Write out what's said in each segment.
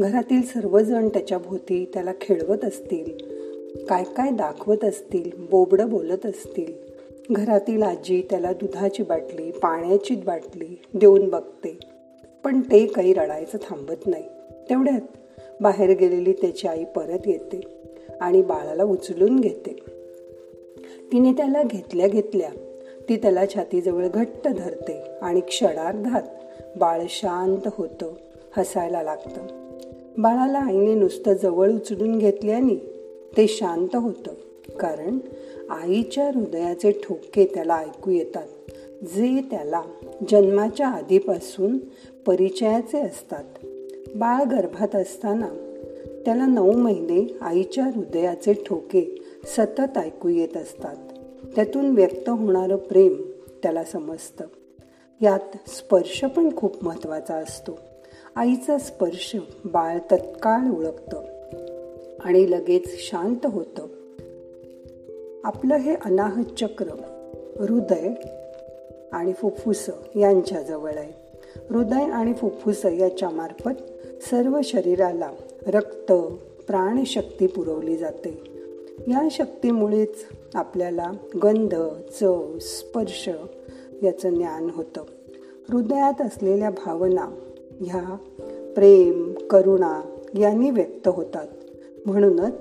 घरातील सर्वजण त्याच्या भोवती त्याला खेळवत असतील काय काय दाखवत असतील बोबडं बोलत असतील. घरातील आजी त्याला दुधाची बाटली पाण्याची बाटली देऊन बघते. पण ते काही रडायचं थांबत नाही. तेवढ्यात बाहेर गेलेली त्याची आई परत येते आणि बाळाला उचलून घेते. तिने त्याला घेतल्या घेतल्या ती त्याला छातीजवळ घट्ट धरते आणि क्षणार्धात बाळ शांत होतं हसायला लागतं. बाळाला आईने नुसतं जवळ उचलून घेतल्याने ते शांत होतं. कारण आईच्या हृदयाचे ठोके त्याला ऐकू येतात. जे त्याला जन्माच्या आधीपासून परिचयाचे असतात. बाळ गर्भात असताना त्याला नऊ महिने आईच्या हृदयाचे ठोके सतत ऐकू येत असतात. त्यातून व्यक्त होणारं प्रेम त्याला समजतं. यात स्पर्श पण खूप महत्त्वाचा असतो. आईचा स्पर्श बाळ तत्काळ ओळखतं आणि लगेच शांत होतं. आपलं हे अनाहत चक्र हृदय आणि फुफ्फुस यांच्या जवळ आहे. हृदय आणि फुफ्फुस याच्या मार्फत सर्व शरीराला रक्त प्राणशक्ती पुरवली जाते. या शक्तीमुळेच आपल्याला गंध चव स्पर्श याचं ज्ञान होतं. हृदयात असलेल्या भावना ह्या प्रेम करुणा यांनी व्यक्त होतात. म्हणूनच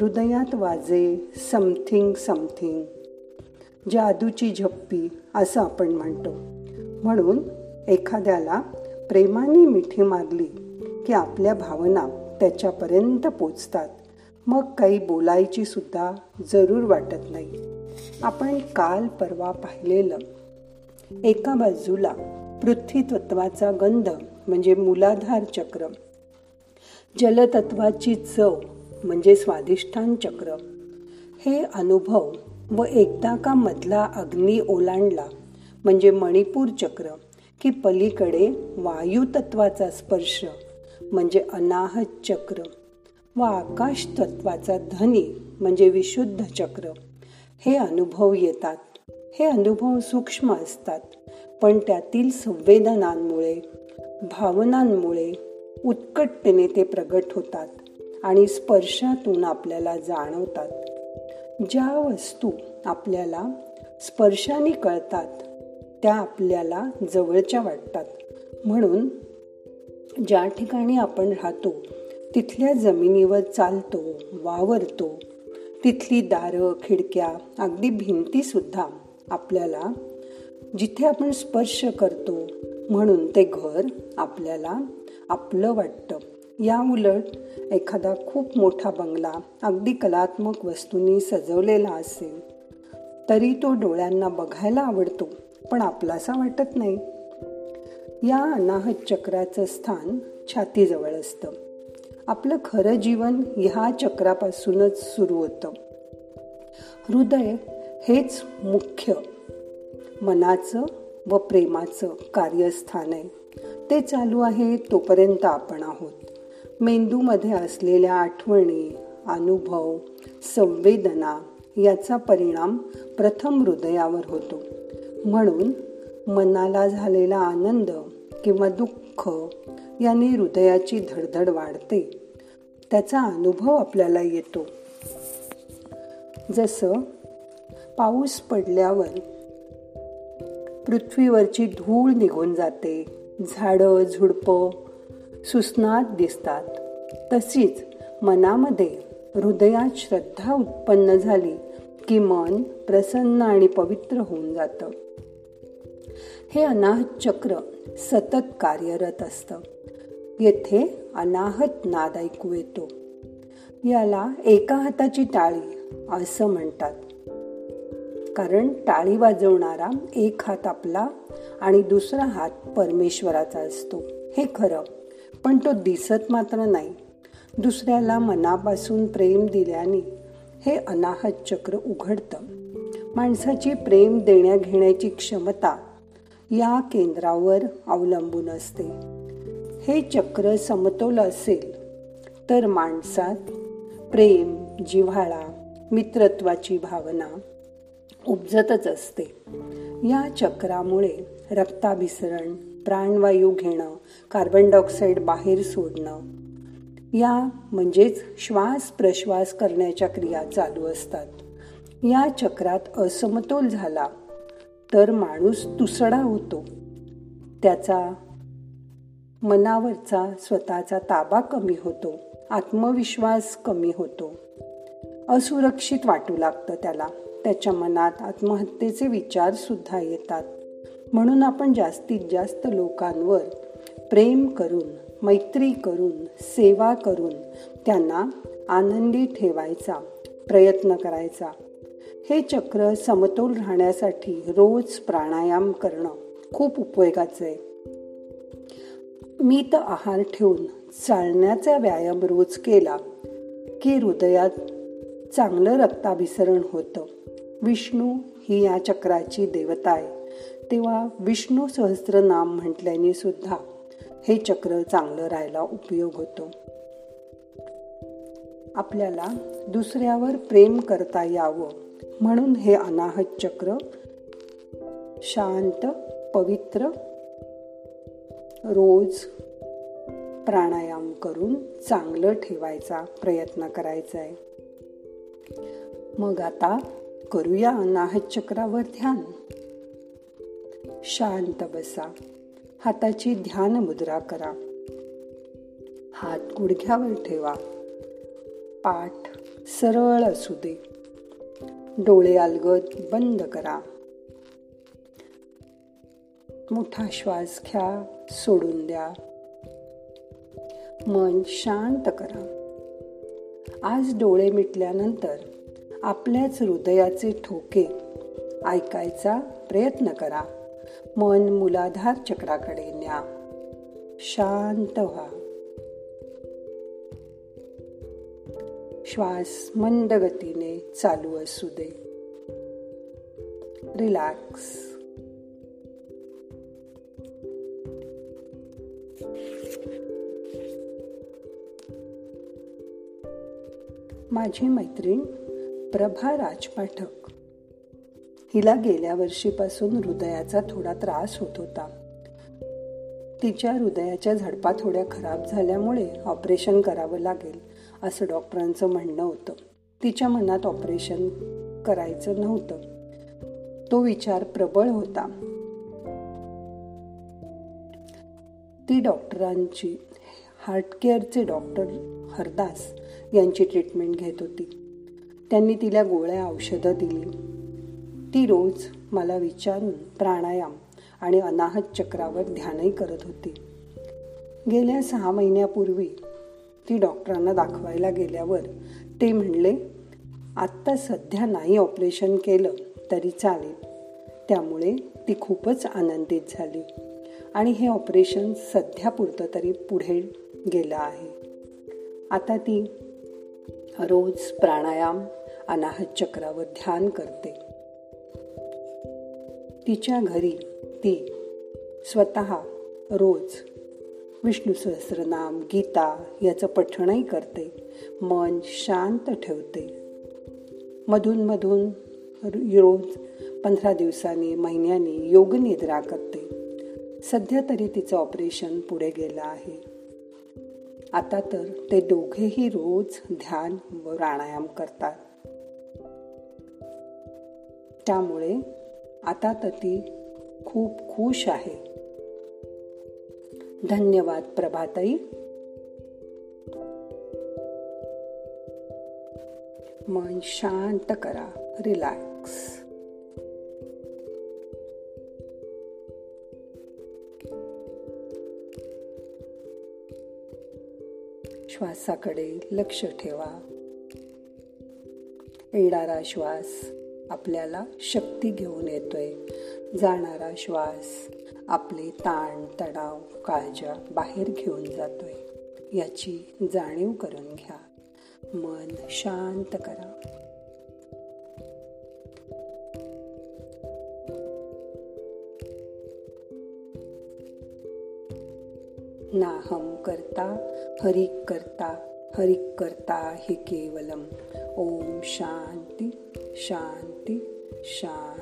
हृदयात वाजे समथिंग समथिंग. जादूची झप्पी असं आपण म्हणतो. म्हणून एखाद्याला प्रेमाने मिठी मारली की आपल्या भावना त्याच्यापर्यंत पोचतात. मग काही बोलायची सुद्धा जरूर वाटत नाही. आपण काल परवा पाहिलेलं एका बाजूला पृथ्वी तत्वाचा गंध म्हणजे मूलाधार चक्र जलतत्वाची चव म्हणजे स्वादिष्ठान चक्र हे अनुभव व एकदा का मधला अग्नी ओलांडला म्हणजे मणिपूर चक्र की पलीकडे वायुतत्वाचा स्पर्श म्हणजे अनाहत चक्र व आकाश तत्वाचा धनी म्हणजे विशुद्ध चक्र हे अनुभव येतात. हे अनुभव सूक्ष्म असतात पण त्यातील संवेदनांमुळे भावनांमुळे उत्कटतेने ते प्रगट होतात आणि स्पर्शातून आपल्याला जाणवतात. ज्या वस्तू आपल्याला स्पर्शाने कळतात त्या आपल्याला जवळच्या वाटतात. म्हणून ज्या ठिकाणी आपण राहतो तिथल्या जमिनीवर चालतो वावरतो तिथली दारं खिडक्या अगदी भिंतीसुद्धा आपल्याला जिथे आपण स्पर्श करतो म्हणून ते घर आपल्याला आपलं वाटतं. या उलट एखादा खूप मोठा बंगला अगदी कलात्मक वस्तूंनी सजवलेला असेल तरी तो डोळ्यांना बघायला आवडतो पण आपलासा वाटत नाही. या अनाहत चक्राचं स्थान छातीजवळ असतं. आपलं खरं जीवन ह्या चक्रापासूनच सुरू होतं. हृदय हेच मुख्य मनाचं व प्रेमाचं कार्यस्थान आहे. ते चालू आहे तोपर्यंत आपण आहोत. मेंदूमध्ये असलेल्या आठवणी अनुभव संवेदना याचा परिणाम प्रथम हृदयावर होतो. म्हणून मनाला झालेला आनंद किंवा दुःख याने हृदयाची धडधड वाढते. त्याचा अनुभव आपल्याला येतो. जसं पाऊस पडल्यावर पृथ्वीवरची धूळ निघून जाते. झाडं झुडपं सुस्नात दिसतात. तशीच मनामध्ये हृदयात श्रद्धा उत्पन्न झाली की मन प्रसन्न आणि पवित्र होऊन जातं. हे अनाहत चक्र सतत कार्यरत असतं. येथे अनाहत नाद ऐकू येतो. याला एका हाताची टाळी असं म्हणतात. कारण टाळी वाजवणारा एक हात आपला आणि दुसरा हात परमेश्वराचा असतो. हे खरं पण तो दिसत मात्र नाही. दुसऱ्याला मनापासून प्रेम दिल्याने हे अनाहत चक्र उघडतं. माणसाची प्रेम देण्या घेण्याची क्षमता या केंद्रावर अवलंबून असते. हे चक्र समतोल असेल तर माणसात प्रेम जिव्हाळा मित्रत्वाची भावना उपजतच असते. या चक्रामुळे रक्ताभिसरण प्राणवायू घेणं कार्बन डायऑक्साईड बाहेर सोडणं या म्हणजेच श्वास प्रश्वास करण्याच्या क्रिया चालू असतात. या चक्रात असमतोल झाला तर माणूस तुसडा होतो. त्याचा मनावरचा स्वतःचा ताबा कमी होतो आत्मविश्वास कमी होतो. असुरक्षित वाटू लागतं त्याला. त्याच्या मनात आत्महत्येचे विचार सुद्धा येतात. म्हणून आपण जास्तीत जास्त लोकांवर प्रेम करून मैत्री करून सेवा करून त्यांना आनंदी ठेवायचा प्रयत्न करायचा. हे चक्र समतोल राहण्यासाठी रोज प्राणायाम करणं खूप उपयोगाचं आहे. मित आहार ठेवून चालण्याचा व्यायाम रोज केला की हृदयात चांगलं रक्ताभिसरण होतं. विष्णू ही या चक्राची देवता आहे. तेव्हा विष्णू सहस्त्रनाम म्हटल्याने सुद्धा हे चक्र चांगलं राहायला उपयोग होतो. आपल्याला दुसऱ्यावर प्रेम करता यावं म्हणून हे अनाहत चक्र शांत पवित्र रोज प्राणायाम करून चांगलं ठेवायचा प्रयत्न करायचा आहे. मग आता करूया नाहत चक्रावर ध्यान. शांत बसा. हाताची ध्यान मुद्रा करा. हात गुडघ्यावर ठेवा. पाठ सरळ असू दे. डोळे अलगद बंद करा. मोठा श्वास घ्या सोडून द्या. मन शांत करा. आज डोळे मिटल्यानंतर आपल्याच हृदयाचे ठोके ऐकायचा प्रयत्न करा. मन मुलाधार चक्राकडे न्या. शांत व्हा. श्वास मंद गतीने चालू असू दे. रिलॅक्स. माझी मैत्रीण प्रभा राजपाठक. हिला गेल्या वर्षीपासून हृदयाचा थोडा त्रास होत होता. तिच्या हृदयाच्या झडपा थोड्या खराब झाल्यामुळे ऑपरेशन करावं लागेल असं डॉक्टरांचं म्हणणं होतं. तिच्या मनात ऑपरेशन करायचं नव्हतं. तो विचार प्रबळ होता. ती डॉक्टरांची हार्ट केअरचे डॉक्टर हरदास यांची ट्रीटमेंट घेत होती. त्यांनी तिला गोळ्या औषधं दिली. ती रोज मला विचारून प्राणायाम आणि अनाहत चक्रावर ध्यानही करत होती. गेल्या सहा महिन्यापूर्वी ती डॉक्टरांना दाखवायला गेल्यावर ते म्हणले आत्ता सध्या नाही ऑपरेशन केलं तरी चालेल. त्यामुळे ती खूपच आनंदित झाली आणि हे ऑपरेशन सध्यापुरतं तरी पुढे गेलं आहे. आता ती रोज प्राणायाम अनाहत चक्रावर ध्यान करते. तिच्या घरी ती स्वतः रोज विष्णू सहस्रनाम गीता याचं पठणही करते. मन शांत ठेवते. मधून मधून रोज पंधरा दिवसांनी महिन्यानी योगनिद्रा करते. सध्या तरी तिचं ऑपरेशन पुढे गेलं आहे. आता तर ते दोघेही रोज ध्यान व प्राणायाम करतात. त्यामुळे आता तर ती खूप खुश आहे. धन्यवाद प्रभाताई. मन शांत करा रिलॅक्स. श्वासाकडे लक्ष ठेवा. येणारा श्वास आपल्याला शक्ती घेऊन येतोय. जाणारा श्वास आपले ताण तणाव काळजा बाहेर घेऊन जातोय. याची जाणीव करून घ्या. मन शांत करा. नाहम करता हरिक करता हरिक करता हि केवलम. ओम शांती शांती. शांती